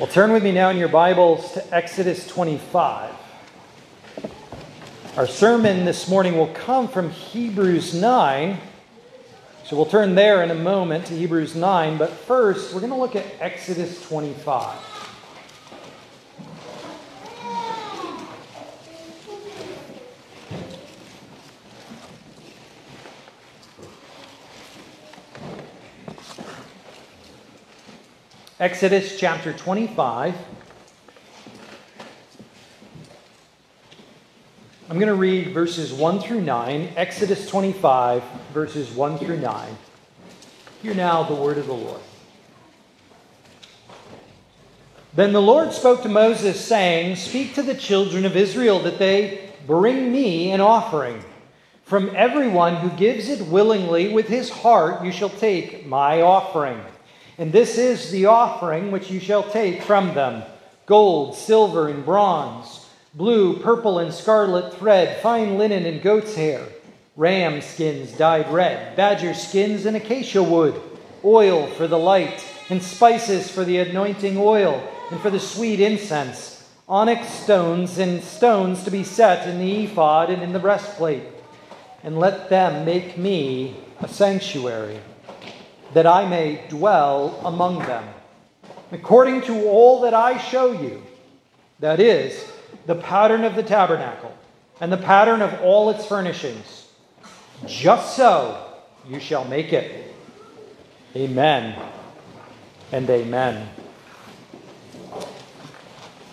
Well, turn with me now in your Bibles to Exodus 25. Our sermon this morning will come from Hebrews 9. So we'll turn there in a moment to Hebrews 9. But first, we're going to look at Exodus 25. Exodus chapter 25. I'm going to read verses 1 through 9, Exodus 25, verses 1 through 9. Hear now the word of the Lord. Then the Lord spoke to Moses, saying, Speak to the children of Israel that they bring me an offering. From everyone who gives it willingly with his heart, you shall take my offering. And this is the offering which you shall take from them gold, silver, and bronze, blue, purple, and scarlet thread, fine linen and goat's hair, ram skins dyed red, badger skins and acacia wood, oil for the light, and spices for the anointing oil, and for the sweet incense, onyx stones and stones to be set in the ephod and in the breastplate. And let them make me a sanctuary that I may dwell among them, according to all that I show you. That is, the pattern of the tabernacle and the pattern of all its furnishings. Just so you shall make it. Amen and amen.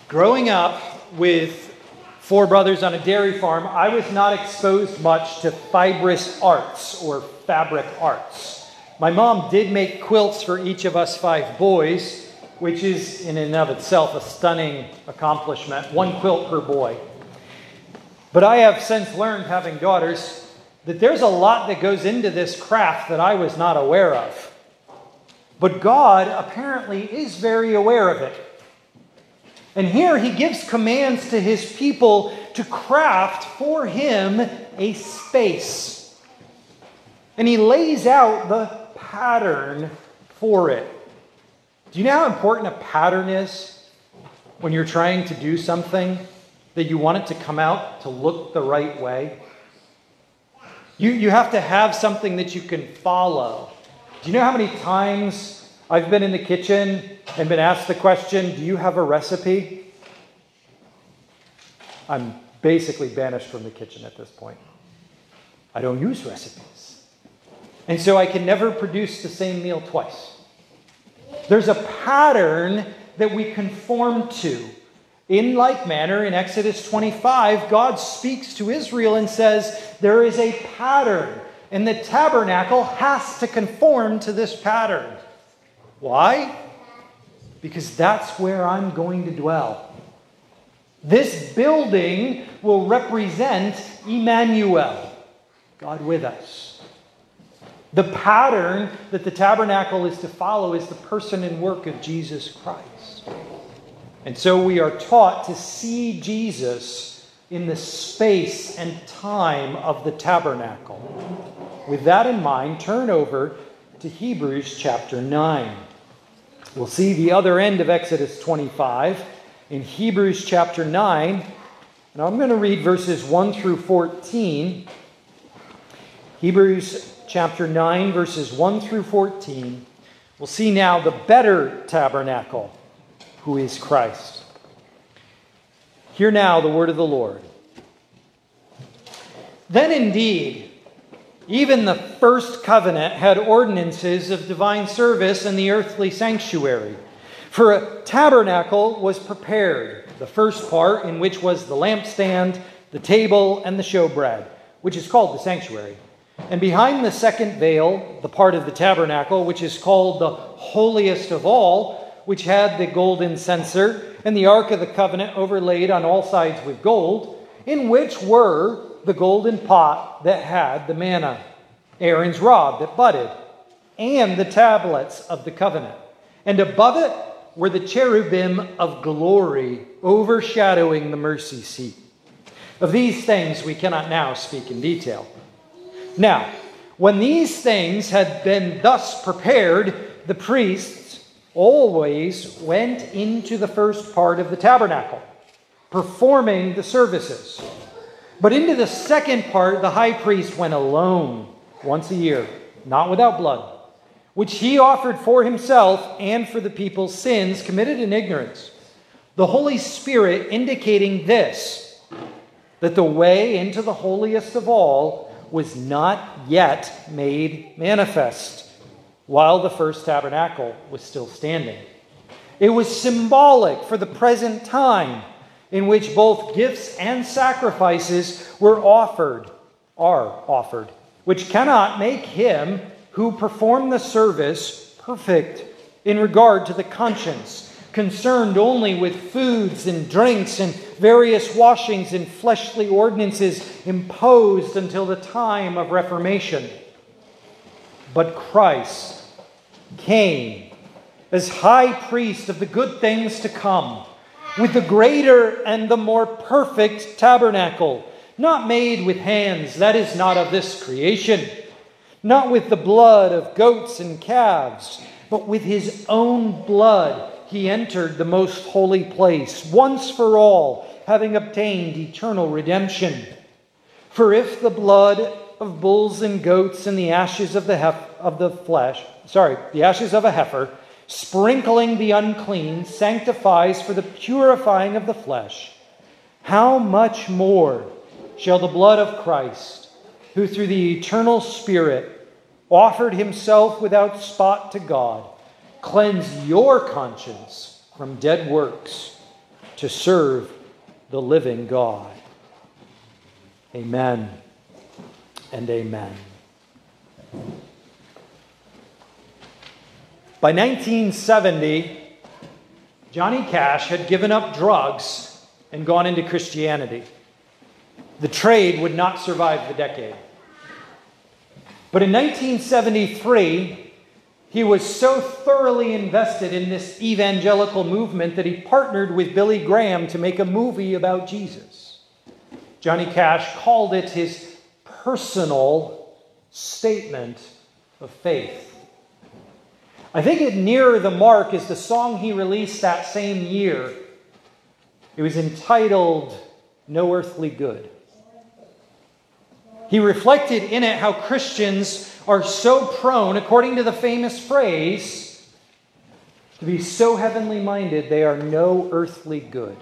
Growing up with four brothers on a dairy farm, I was not exposed much to fibrous arts or fabric arts. My mom did make quilts for each of us five boys, which is in and of itself a stunning accomplishment. One quilt per boy. But I have since learned, having daughters, that there's a lot that goes into this craft that I was not aware of. But God apparently is very aware of it. And here he gives commands to his people to craft for him a space. And he lays out the pattern for it. Do you know how important a pattern is when you're trying to do something that you want it to come out to look the right way? You, you have to have something that you can follow. Do you know how many times I've been in the kitchen and been asked the question, Do you have a recipe? I'm basically banished from the kitchen at this point. I don't use recipes. And so I can never produce the same meal twice. There's a pattern that we conform to. In like manner, in Exodus 25, God speaks to Israel and says, There is a pattern, and the tabernacle has to conform to this pattern. Why? Because that's where I'm going to dwell. This building will represent Emmanuel, God with us. The pattern that the tabernacle is to follow is the person and work of Jesus Christ. And so we are taught to see Jesus in the space and time of the tabernacle. With that in mind, turn over to Hebrews chapter 9. We'll see the other end of Exodus 25 in Hebrews chapter 9. And I'm going to read verses 1 through 14. Hebrews chapter 9, verses 1 through 14, we'll see now the better tabernacle, who is Christ. Hear now the word of the Lord. Then indeed, even the first covenant had ordinances of divine service in the earthly sanctuary. For a tabernacle was prepared, the first part, in which was the lampstand, the table, and the showbread, which is called the sanctuary. And behind the second veil, the part of the tabernacle, which is called the holiest of all, which had the golden censer and the ark of the covenant overlaid on all sides with gold, in which were the golden pot that had the manna, Aaron's rod that budded, and the tablets of the covenant. And above it were the cherubim of glory overshadowing the mercy seat. Of these things we cannot now speak in detail. Now, when these things had been thus prepared, the priests always went into the first part of the tabernacle, performing the services. But into the second part, the high priest went alone once a year, not without blood, which he offered for himself and for the people's sins committed in ignorance. The Holy Spirit indicating this that the way into the holiest of all was not yet made manifest while the first tabernacle was still standing. It was symbolic for the present time in which both gifts and sacrifices were offered, are offered, which cannot make him who performed the service perfect in regard to the conscience, concerned only with foods and drinks and various washings and fleshly ordinances imposed until the time of Reformation. But Christ came as high priest of the good things to come with the greater and the more perfect tabernacle, not made with hands, that is not of this creation, not with the blood of goats and calves, but with his own blood he entered the most holy place, once for all, having obtained eternal redemption. For if the blood of bulls and goats and the ashes of the, hef- of the flesh, sorry, the ashes of a heifer, sprinkling the unclean, sanctifies for the purifying of the flesh, how much more shall the blood of Christ, who through the eternal Spirit offered himself without spot to God, cleanse your conscience from dead works to serve the living God? Amen and amen. By 1970, Johnny Cash had given up drugs and gone into Christianity. The trade would not survive the decade. But in 1973, he was so thoroughly invested in this evangelical movement that he partnered with Billy Graham to make a movie about Jesus. Johnny Cash called it his personal statement of faith. I think it nearer the mark is the song he released that same year. It was entitled No Earthly Good. He reflected in it how Christians are so prone, according to the famous phrase, to be so heavenly minded they are no earthly good.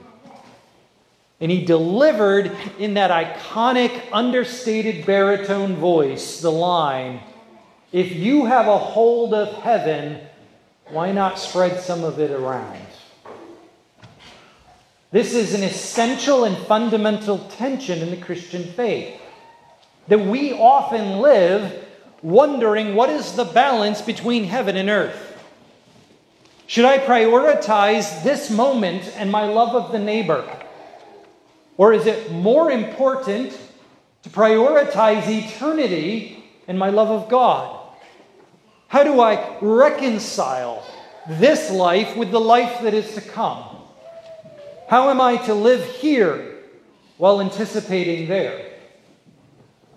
And he delivered in that iconic, understated baritone voice the line if you have a hold of heaven, why not spread some of it around? This is an essential and fundamental tension in the Christian faith. That we often live wondering what is the balance between heaven and earth? Should I prioritize this moment and my love of the neighbor? Or is it more important to prioritize eternity and my love of God? How do I reconcile this life with the life that is to come? How am I to live here while anticipating there?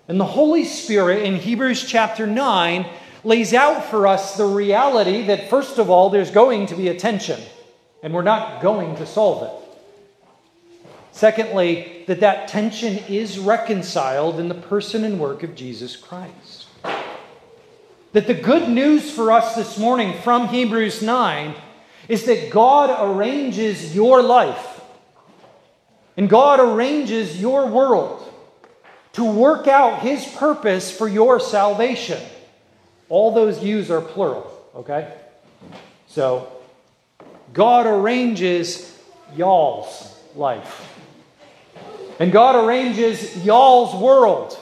And the Holy Spirit in Hebrews chapter 9 lays out for us the reality that, first of all, there's going to be a tension, and we're not going to solve it. Secondly, that that tension is reconciled in the person and work of Jesus Christ. That the good news for us this morning from Hebrews 9 is that God arranges your life and God arranges your world to work out His purpose for your salvation. All those yous are plural, okay? So, God arranges y'all's life. And God arranges y'all's world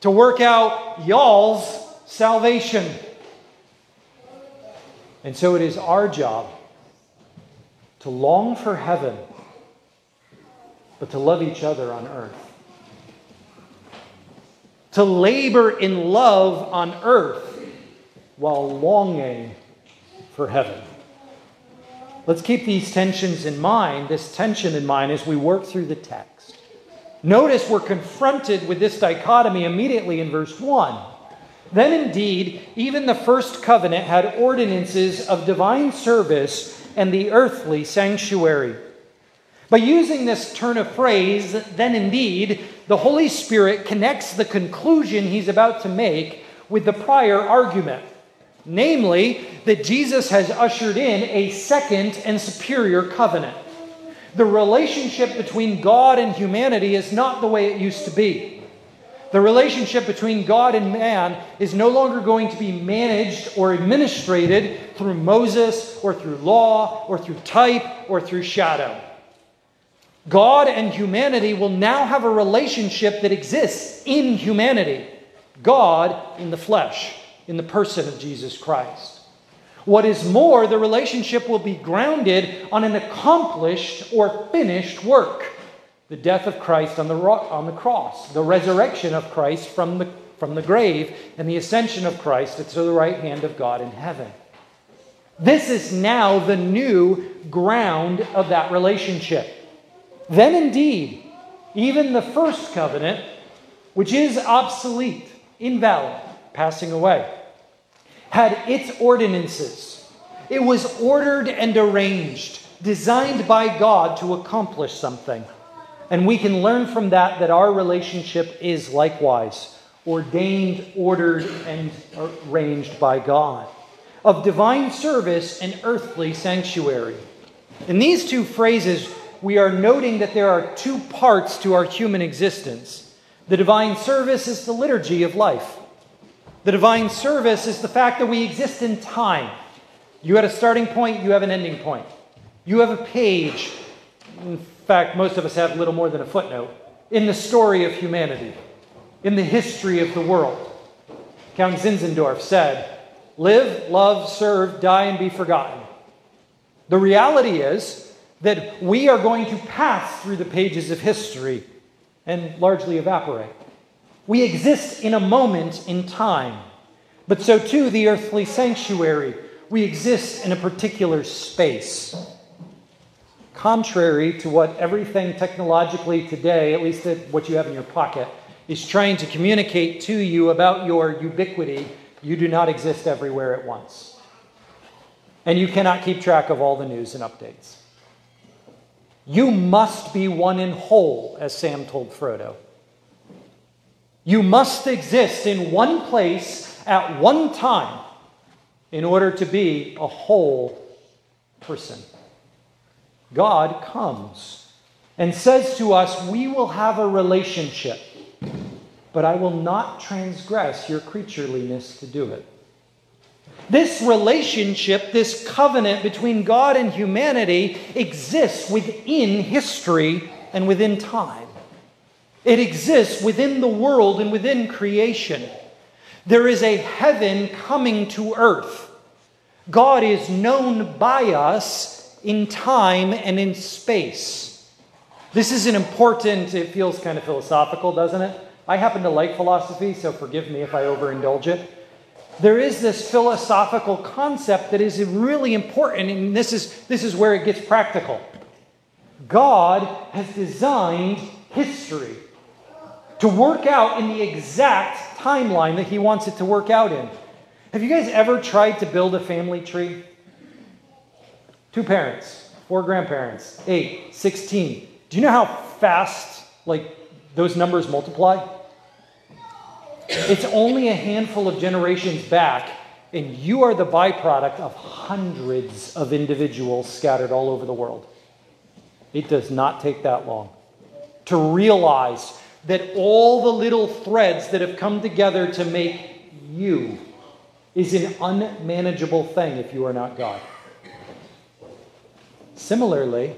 to work out y'all's salvation. And so it is our job to long for heaven, but to love each other on earth. To labor in love on earth while longing for heaven. Let's keep these tensions in mind, this tension in mind, as we work through the text. Notice we're confronted with this dichotomy immediately in verse 1. Then indeed, even the first covenant had ordinances of divine service and the earthly sanctuary. By using this turn of phrase, then indeed, the Holy Spirit connects the conclusion he's about to make with the prior argument. Namely, that Jesus has ushered in a second and superior covenant. The relationship between God and humanity is not the way it used to be. The relationship between God and man is no longer going to be managed or administrated through Moses or through law or through type or through shadow. God and humanity will now have a relationship that exists in humanity. God in the flesh, in the person of Jesus Christ. What is more, the relationship will be grounded on an accomplished or finished work the death of Christ on the, on the cross, the resurrection of Christ from the, from the grave, and the ascension of Christ to the right hand of God in heaven. This is now the new ground of that relationship. Then, indeed, even the first covenant, which is obsolete, invalid, passing away, had its ordinances. It was ordered and arranged, designed by God to accomplish something. And we can learn from that that our relationship is likewise ordained, ordered, and arranged by God, of divine service and earthly sanctuary. In these two phrases, we are noting that there are two parts to our human existence. The divine service is the liturgy of life. The divine service is the fact that we exist in time. You had a starting point, you have an ending point. You have a page. In fact, most of us have little more than a footnote in the story of humanity, in the history of the world. Count Zinzendorf said, Live, love, serve, die, and be forgotten. The reality is that we are going to pass through the pages of history and largely evaporate. We exist in a moment in time, but so too the earthly sanctuary. We exist in a particular space. Contrary to what everything technologically today, at least what you have in your pocket, is trying to communicate to you about your ubiquity, you do not exist everywhere at once. And you cannot keep track of all the news and updates. You must be one in whole, as Sam told Frodo. You must exist in one place at one time in order to be a whole person. God comes and says to us, We will have a relationship, but I will not transgress your creatureliness to do it. This relationship, this covenant between God and humanity, exists within history and within time. It exists within the world and within creation. There is a heaven coming to earth. God is known by us in time and in space. This is an important, it feels kind of philosophical, doesn't it? I happen to like philosophy, so forgive me if I overindulge it. There is this philosophical concept that is really important, and this is, this is where it gets practical. God has designed history to work out in the exact timeline that He wants it to work out in. Have you guys ever tried to build a family tree? Two parents, four grandparents, eight, 16. Do you know how fast like those numbers multiply? It's only a handful of generations back, and you are the byproduct of hundreds of individuals scattered all over the world. It does not take that long to realize that all the little threads that have come together to make you is an unmanageable thing if you are not God. Similarly,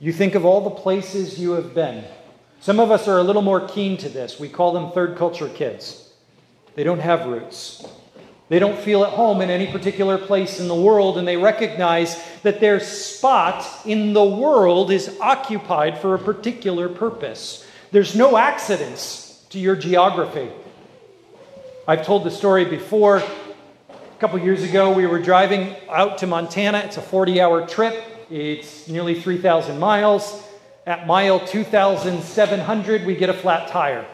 you think of all the places you have been. Some of us are a little more keen to this. We call them third culture kids. They don't have roots. They don't feel at home in any particular place in the world, and they recognize that their spot in the world is occupied for a particular purpose. There's no accidents to your geography. I've told the story before. A couple years ago, we were driving out to Montana. It's a 40 hour trip, it's nearly 3,000 miles. At mile 2,700, we get a flat tire.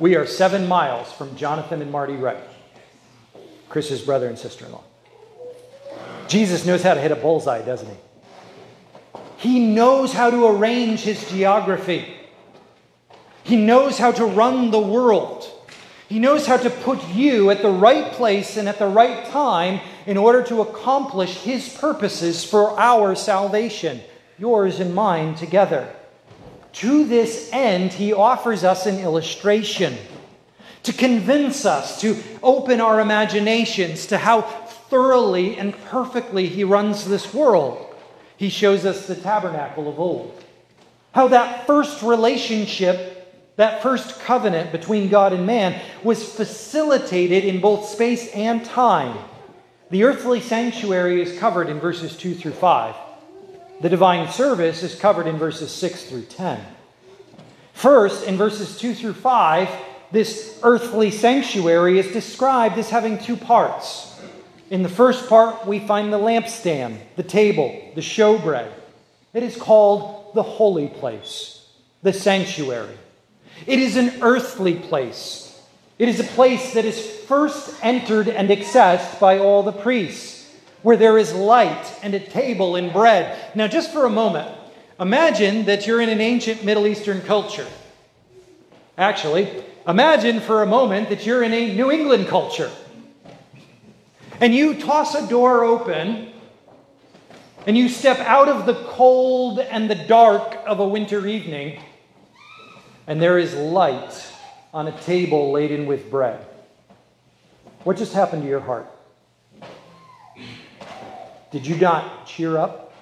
We are seven miles from Jonathan and Marty Wright, Chris's brother and sister in law. Jesus knows how to hit a bullseye, doesn't he? He knows how to arrange his geography. He knows how to run the world. He knows how to put you at the right place and at the right time in order to accomplish his purposes for our salvation, yours and mine together. To this end, he offers us an illustration to convince us, to open our imaginations to how thoroughly and perfectly he runs this world. He shows us the tabernacle of old. How that first relationship, that first covenant between God and man, was facilitated in both space and time. The earthly sanctuary is covered in verses 2 through 5. The divine service is covered in verses 6 through 10. First, in verses 2 through 5, this earthly sanctuary is described as having two parts. In the first part, we find the lampstand, the table, the showbread. It is called the holy place, the sanctuary. It is an earthly place. It is a place that is first entered and accessed by all the priests, where there is light and a table and bread. Now, just for a moment, imagine that you're in an ancient Middle Eastern culture. Actually, imagine for a moment that you're in a New England culture and you toss a door open and you step out of the cold and the dark of a winter evening, and there is light on a table laden with bread. What just happened to your heart? Did you not cheer up?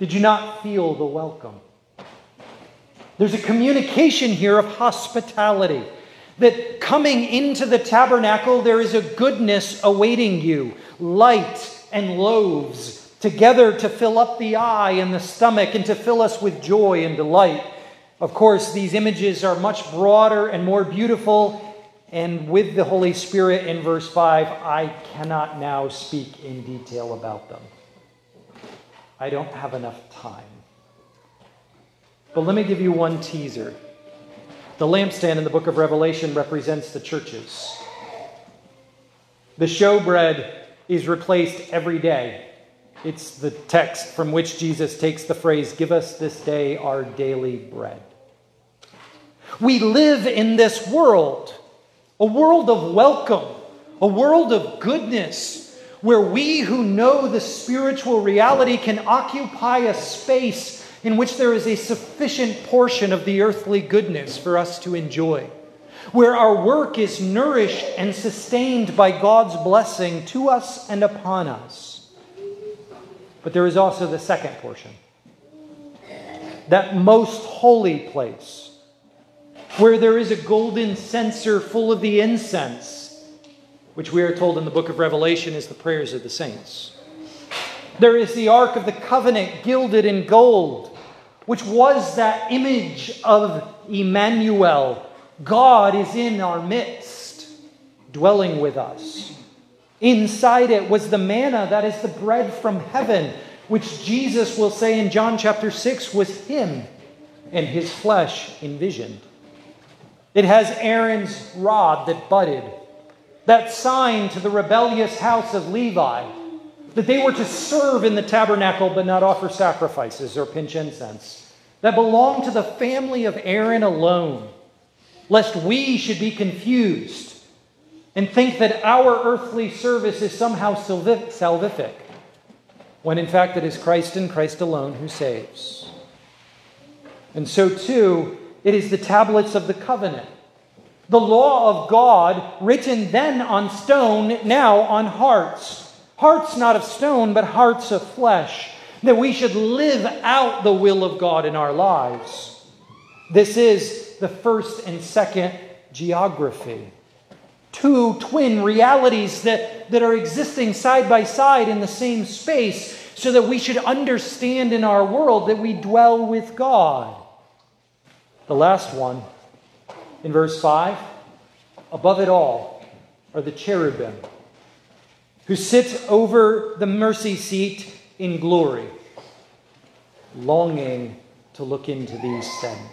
Did you not feel the welcome? There's a communication here of hospitality that coming into the tabernacle, there is a goodness awaiting you light and loaves together to fill up the eye and the stomach and to fill us with joy and delight. Of course, these images are much broader and more beautiful. And with the Holy Spirit in verse 5, I cannot now speak in detail about them. I don't have enough time. But let me give you one teaser. The lampstand in the book of Revelation represents the churches. The showbread is replaced every day. It's the text from which Jesus takes the phrase, Give us this day our daily bread. We live in this world, a world of welcome, a world of goodness, where we who know the spiritual reality can occupy a space in which there is a sufficient portion of the earthly goodness for us to enjoy, where our work is nourished and sustained by God's blessing to us and upon us. But there is also the second portion that most holy place, where there is a golden censer full of the incense, which we are told in the book of Revelation is the prayers of the saints. There is the Ark of the Covenant gilded in gold, which was that image of Emmanuel. God is in our midst, dwelling with us. Inside it was the manna, that is the bread from heaven, which Jesus will say in John chapter 6 was Him and His flesh envisioned. It has Aaron's rod that budded, that sign to the rebellious house of Levi that they were to serve in the tabernacle but not offer sacrifices or pinch incense, that belonged to the family of Aaron alone, lest we should be confused and think that our earthly service is somehow salvific, when in fact it is Christ and Christ alone who saves. And so, too, it is the tablets of the covenant. The law of God, written then on stone, now on hearts Hearts not of stone, but hearts of flesh, that we should live out the will of God in our lives. This is the first and second geography. Two twin realities that, that are existing side by side in the same space, so that we should understand in our world that we dwell with God. The last one, in verse 5, above it all are the cherubim who sit over the mercy seat in glory, longing to look into these things.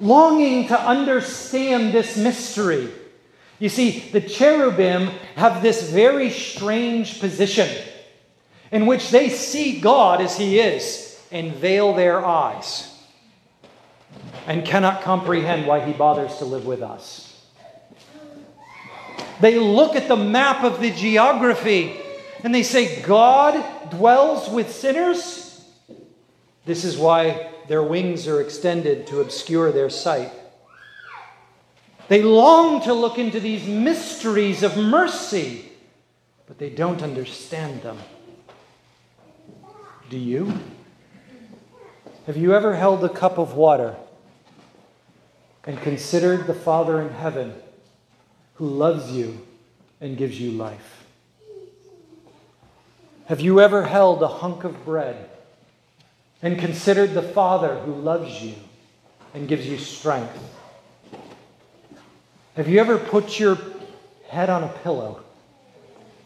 longing to understand this mystery. You see, the cherubim have this very strange position in which they see God as He is and veil their eyes and cannot comprehend why He bothers to live with us. They look at the map of the geography and they say, God dwells with sinners. This is why their wings are extended to obscure their sight. They long to look into these mysteries of mercy, but they don't understand them. Do you? Have you ever held a cup of water and considered the Father in heaven who loves you and gives you life? Have you ever held a hunk of bread and considered the Father who loves you and gives you strength? Have you ever put your head on a pillow,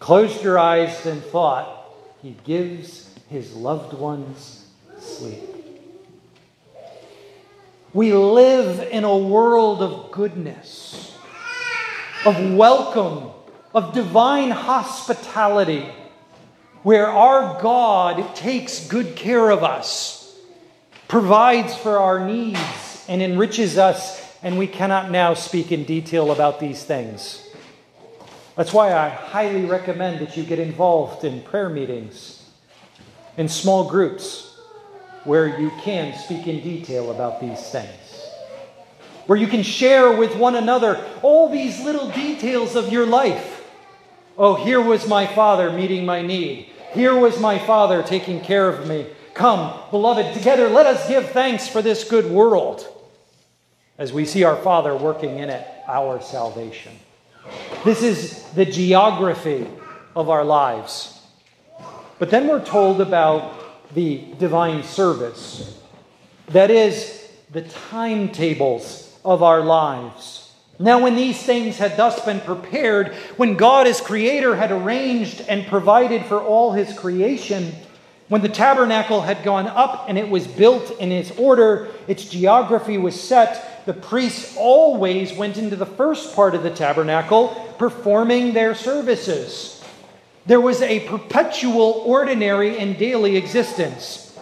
closed your eyes, and thought, He gives His loved ones sleep? We live in a world of goodness, of welcome, of divine hospitality, where our God takes good care of us, provides for our needs, and enriches us and we cannot now speak in detail about these things. That's why I highly recommend that you get involved in prayer meetings, in small groups, where you can speak in detail about these things. Where you can share with one another all these little details of your life. Oh, here was my father meeting my need. Here was my father taking care of me. Come, beloved, together let us give thanks for this good world as we see our Father working in it our salvation. This is the geography of our lives. But then we're told about the divine service. That is, the timetables of our lives. Now, when these things had thus been prepared, when God as Creator had arranged and provided for all His creation, when the tabernacle had gone up and it was built in its order, its geography was set, the priests always went into the first part of the tabernacle performing their services. There was a perpetual, ordinary, and daily existence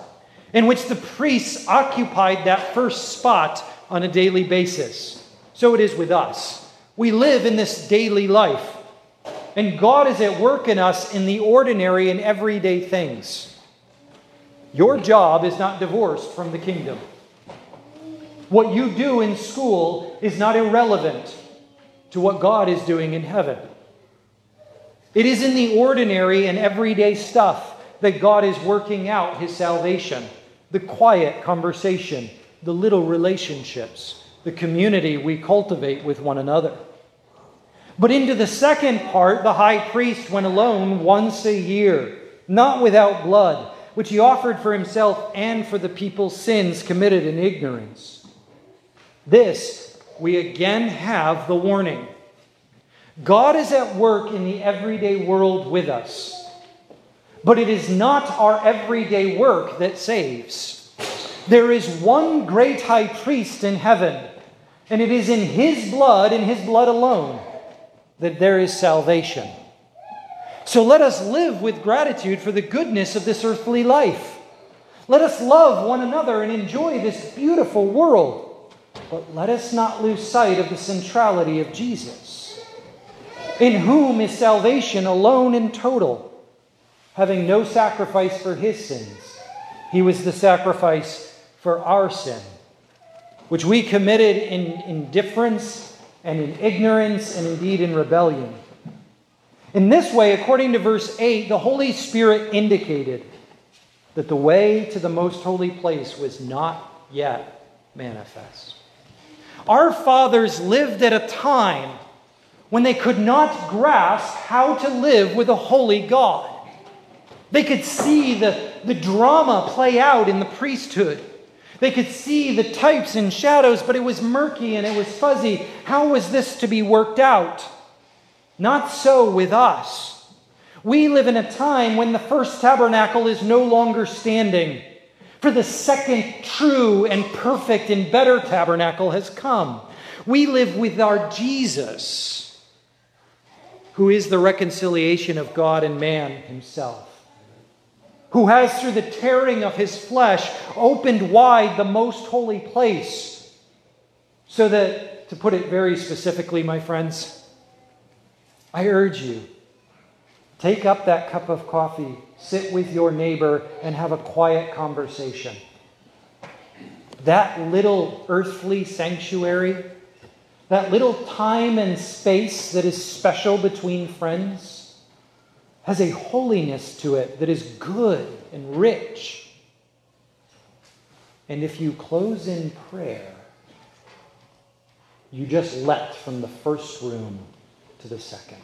in which the priests occupied that first spot on a daily basis. So it is with us. We live in this daily life, and God is at work in us in the ordinary and everyday things. Your job is not divorced from the kingdom. What you do in school is not irrelevant to what God is doing in heaven. It is in the ordinary and everyday stuff that God is working out his salvation the quiet conversation, the little relationships, the community we cultivate with one another. But into the second part, the high priest went alone once a year, not without blood, which he offered for himself and for the people's sins committed in ignorance. This, we again have the warning. God is at work in the everyday world with us. But it is not our everyday work that saves. There is one great high priest in heaven, and it is in his blood, in his blood alone, that there is salvation. So let us live with gratitude for the goodness of this earthly life. Let us love one another and enjoy this beautiful world. But let us not lose sight of the centrality of Jesus, in whom is salvation alone and total, having no sacrifice for his sins. He was the sacrifice for our sin, which we committed in indifference and in ignorance and indeed in rebellion. In this way, according to verse 8, the Holy Spirit indicated that the way to the most holy place was not yet manifest. Our fathers lived at a time when they could not grasp how to live with a holy God. They could see the, the drama play out in the priesthood. They could see the types and shadows, but it was murky and it was fuzzy. How was this to be worked out? Not so with us. We live in a time when the first tabernacle is no longer standing. For the second true and perfect and better tabernacle has come. We live with our Jesus, who is the reconciliation of God and man himself who has, through the tearing of his flesh, opened wide the most holy place. So that, to put it very specifically, my friends, I urge you take up that cup of coffee, sit with your neighbor, and have a quiet conversation. That little earthly sanctuary, that little time and space that is special between friends, has a holiness to it that is good and rich. And if you close in prayer, you just leapt from the first room to the second.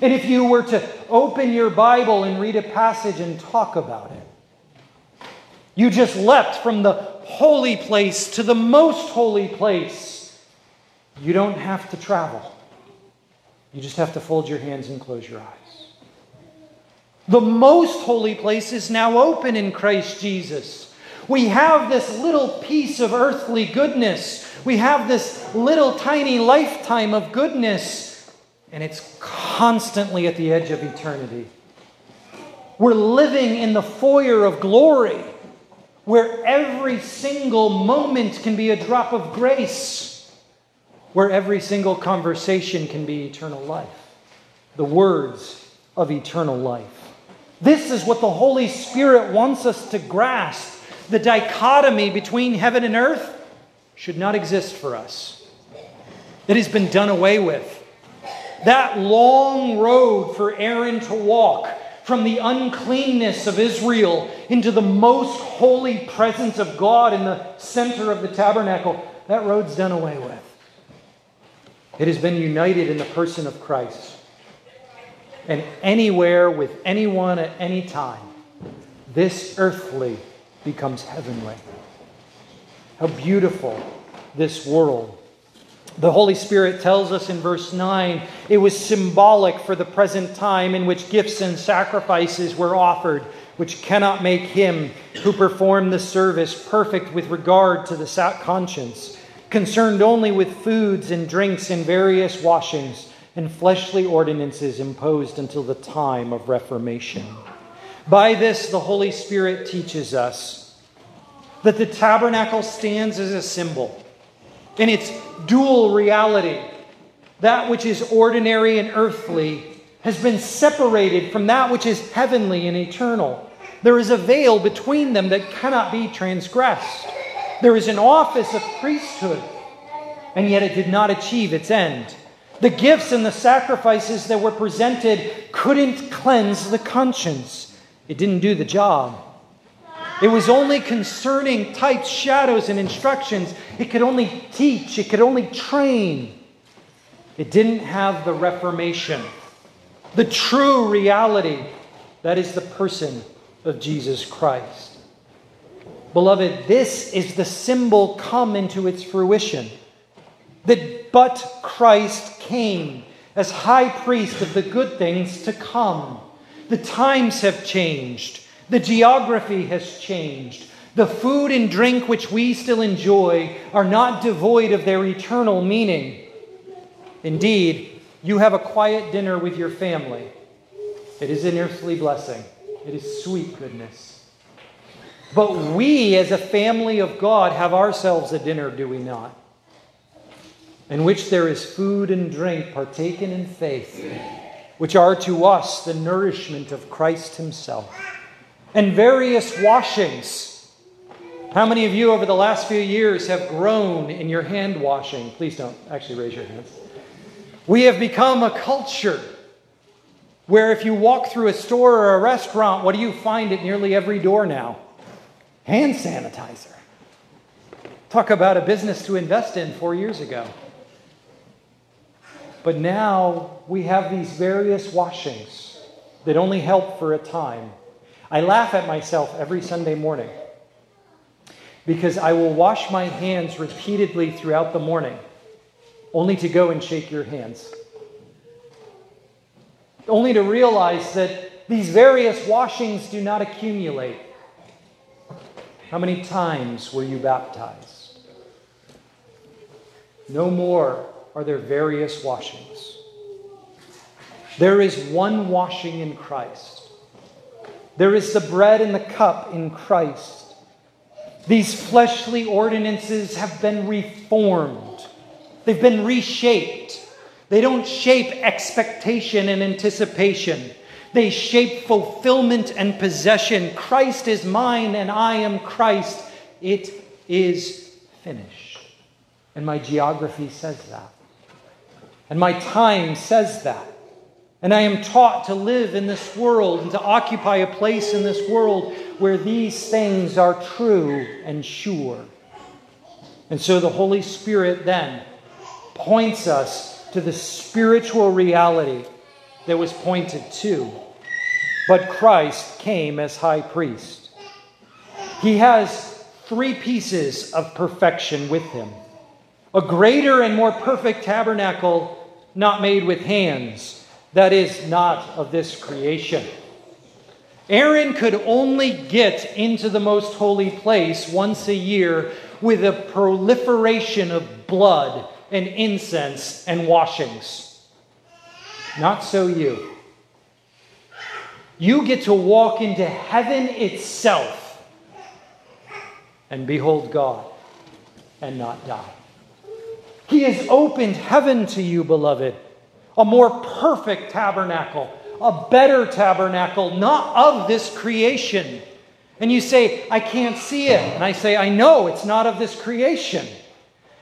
And if you were to open your Bible and read a passage and talk about it, you just leapt from the holy place to the most holy place. You don't have to travel. You just have to fold your hands and close your eyes. The most holy place is now open in Christ Jesus. We have this little piece of earthly goodness. We have this little tiny lifetime of goodness, and it's constantly at the edge of eternity. We're living in the foyer of glory where every single moment can be a drop of grace where every single conversation can be eternal life, the words of eternal life. This is what the Holy Spirit wants us to grasp. The dichotomy between heaven and earth should not exist for us. It has been done away with. That long road for Aaron to walk from the uncleanness of Israel into the most holy presence of God in the center of the tabernacle, that road's done away with. It has been united in the person of Christ. And anywhere with anyone at any time, this earthly becomes heavenly. How beautiful this world. The Holy Spirit tells us in verse 9 it was symbolic for the present time in which gifts and sacrifices were offered, which cannot make him who performed the service perfect with regard to the conscience concerned only with foods and drinks and various washings and fleshly ordinances imposed until the time of Reformation. By this, the Holy Spirit teaches us that the tabernacle stands as a symbol in its dual reality. That which is ordinary and earthly has been separated from that which is heavenly and eternal. There is a veil between them that cannot be transgressed. There is an office of priesthood, and yet it did not achieve its end. The gifts and the sacrifices that were presented couldn't cleanse the conscience, it didn't do the job. It was only concerning types, shadows, and instructions. It could only teach, it could only train. It didn't have the reformation, the true reality that is the person of Jesus Christ. Beloved, this is the symbol come into its fruition. That but Christ came as high priest of the good things to come. The times have changed, the geography has changed. The food and drink which we still enjoy are not devoid of their eternal meaning. Indeed, you have a quiet dinner with your family. It is an earthly blessing, it is sweet goodness. But we, as a family of God, have ourselves a dinner, do we not? In which there is food and drink partaken in faith, which are to us the nourishment of Christ Himself, and various washings. How many of you over the last few years have grown in your hand washing? Please don't actually raise your hands. We have become a culture where if you walk through a store or a restaurant, what do you find at nearly every door now? hand sanitizer. Talk about a business to invest in four years ago. But now we have these various washings that only help for a time. I laugh at myself every Sunday morning because I will wash my hands repeatedly throughout the morning, only to go and shake your hands. Only to realize that these various washings do not accumulate How many times were you baptized? No more are there various washings. There is one washing in Christ. There is the bread and the cup in Christ. These fleshly ordinances have been reformed, they've been reshaped. They don't shape expectation and anticipation. They shape fulfillment and possession. Christ is mine and I am Christ. It is finished. And my geography says that. And my time says that. And I am taught to live in this world and to occupy a place in this world where these things are true and sure. And so the Holy Spirit then points us to the spiritual reality that was pointed to. But Christ came as high priest. He has three pieces of perfection with him a greater and more perfect tabernacle not made with hands, that is, not of this creation. Aaron could only get into the most holy place once a year with a proliferation of blood and incense and washings. Not so you. You get to walk into heaven itself and behold God and not die. He has opened heaven to you, beloved, a more perfect tabernacle a better tabernacle, not of this creation. And you say, I can't see it. And I say, I know it's not of this creation.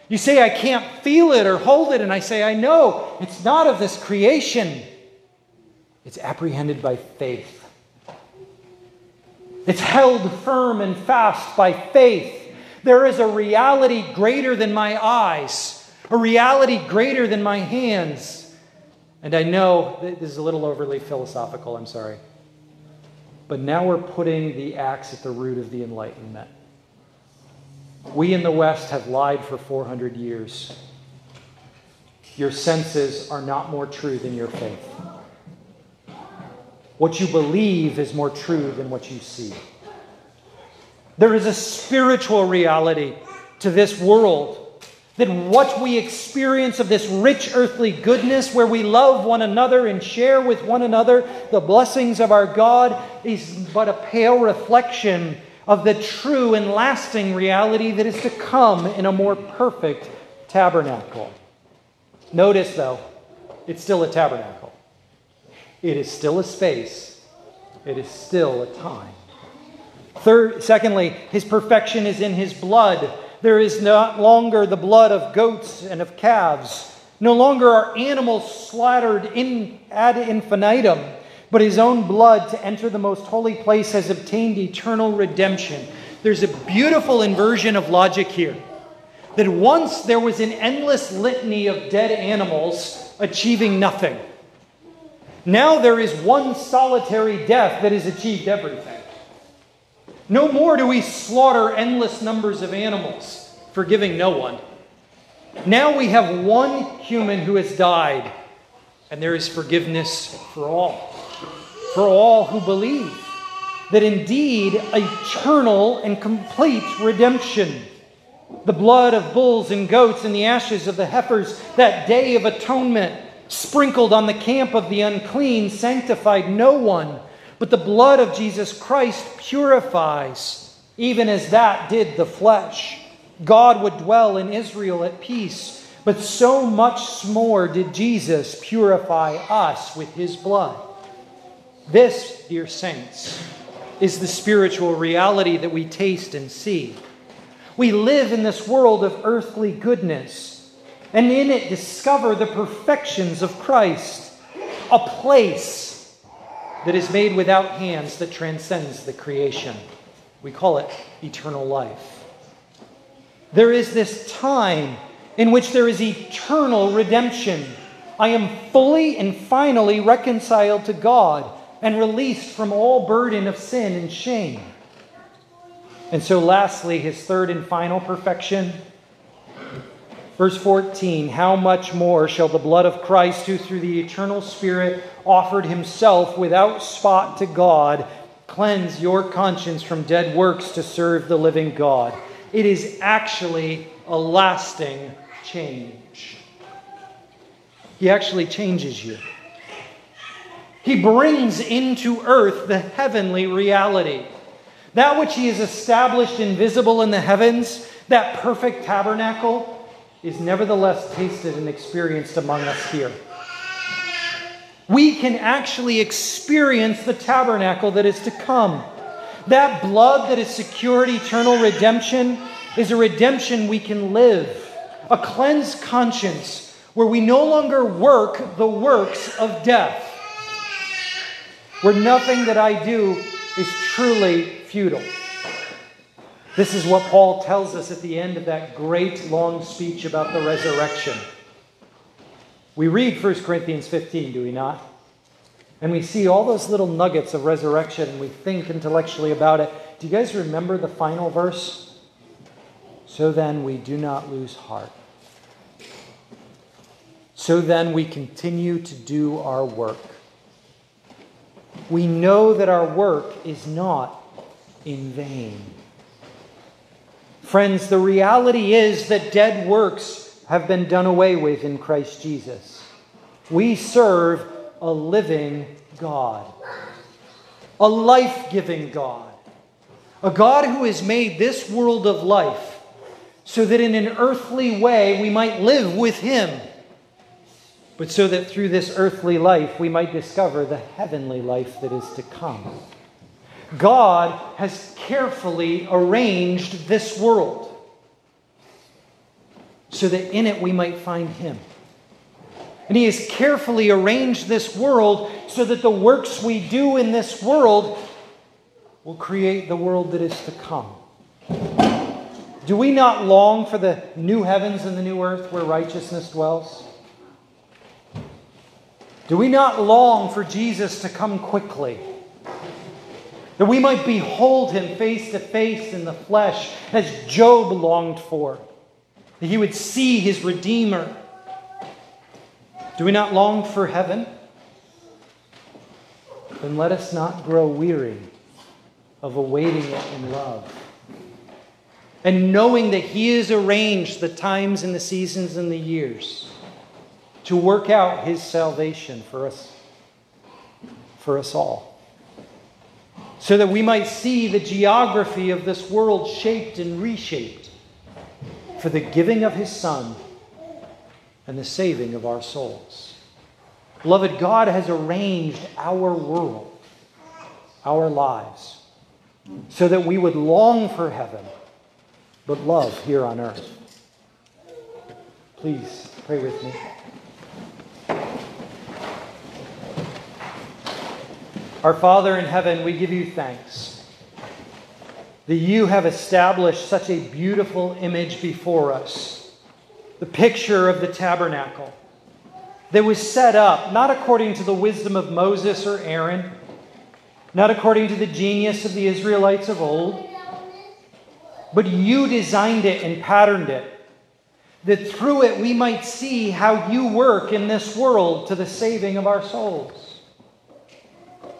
You say, I can't feel it or hold it. And I say, I know it's not of this creation. It's apprehended by faith. It's held firm and fast by faith. There is a reality greater than my eyes, a reality greater than my hands. And I know this is a little overly philosophical, I'm sorry. But now we're putting the axe at the root of the Enlightenment. We in the West have lied for 400 years. Your senses are not more true than your faith. What you believe is more true than what you see. There is a spiritual reality to this world that what we experience of this rich earthly goodness, where we love one another and share with one another the blessings of our God, is but a pale reflection of the true and lasting reality that is to come in a more perfect tabernacle. Notice, though, it's still a tabernacle, it is still a space, it is still a time. Third, secondly, his perfection is in his blood there is no longer the blood of goats and of calves. No longer are animals slaughtered in, ad infinitum, but his own blood to enter the most holy place has obtained eternal redemption. There's a beautiful inversion of logic here. That once there was an endless litany of dead animals achieving nothing. Now there is one solitary death that has achieved everything. No more do we slaughter endless numbers of animals, forgiving no one. Now we have one human who has died, and there is forgiveness for all. For all who believe that indeed eternal and complete redemption. The blood of bulls and goats and the ashes of the heifers, that day of atonement, sprinkled on the camp of the unclean, sanctified no one but the blood of Jesus Christ purifies, even as that did the flesh. God would dwell in Israel at peace, but so much more did Jesus purify us with his blood. This, dear saints, is the spiritual reality that we taste and see. We live in this world of earthly goodness, and in it discover the perfections of Christ, a place that is made without hands that transcends the creation. We call it eternal life. There is this time in which there is eternal redemption. I am fully and finally reconciled to God and released from all burden of sin and shame. And so, lastly, his third and final perfection Verse 14 How much more shall the blood of Christ, who through the eternal Spirit offered himself without spot to God, cleanse your conscience from dead works to serve the living God. It is actually a lasting change. He actually changes you. He brings into earth the heavenly reality. That which He has established invisible in the heavens, that perfect tabernacle, is nevertheless tasted and experienced among us here. We can actually experience the tabernacle that is to come. That blood that has secured eternal redemption is a redemption we can live, a cleansed conscience where we no longer work the works of death, where nothing that I do is truly futile. This is what Paul tells us at the end of that great long speech about the resurrection. We read 1 Corinthians 15, do we not? And we see all those little nuggets of resurrection and we think intellectually about it. Do you guys remember the final verse? So then we do not lose heart. So then we continue to do our work. We know that our work is not in vain. Friends, the reality is that dead works have been done away with in Christ Jesus. We serve a living God, a life giving God, a God who has made this world of life so that in an earthly way we might live with Him, but so that through this earthly life we might discover the heavenly life that is to come. God has carefully arranged this world so that in it we might find Him. And He has carefully arranged this world so that the works we do in this world will create the world that is to come. Do we not long for the new heavens and the new earth where righteousness dwells? Do we not long for Jesus to come quickly? That we might behold him face to face in the flesh, as Job longed for, that he would see his Redeemer. Do we not long for heaven? Then let us not grow weary of awaiting it in love. And knowing that He has arranged the times and the seasons and the years to work out His salvation for us, for us all so that we might see the geography of this world shaped and reshaped for the giving of His Son and the saving of our souls. Beloved, God has arranged our world, our lives, so that we would long for heaven, but love here on earth. Please pray with me. Our Father in heaven, we give you thanks that you have established such a beautiful image before us the picture of the tabernacle that was set up not according to the wisdom of Moses or Aaron, not according to the genius of the Israelites of old, but you designed it and patterned it that through it we might see how you work in this world to the saving of our souls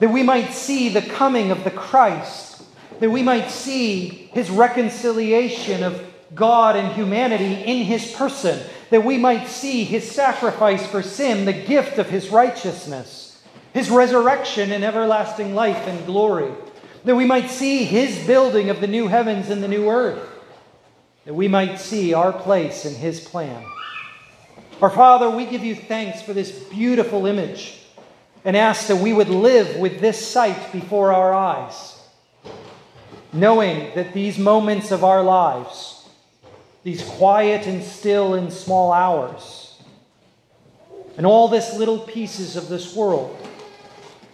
that we might see the coming of the Christ, that we might see his reconciliation of God and humanity in his person, that we might see his sacrifice for sin, the gift of his righteousness, his resurrection and everlasting life and glory, that we might see his building of the new heavens and the new earth, that we might see our place in his plan. Our Father, we give you thanks for this beautiful image and ask that we would live with this sight before our eyes, knowing that these moments of our lives, these quiet and still and small hours, and all this little pieces of this world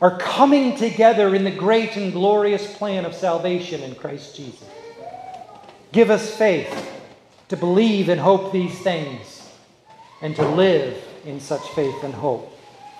are coming together in the great and glorious plan of salvation in Christ Jesus. Give us faith to believe and hope these things and to live in such faith and hope.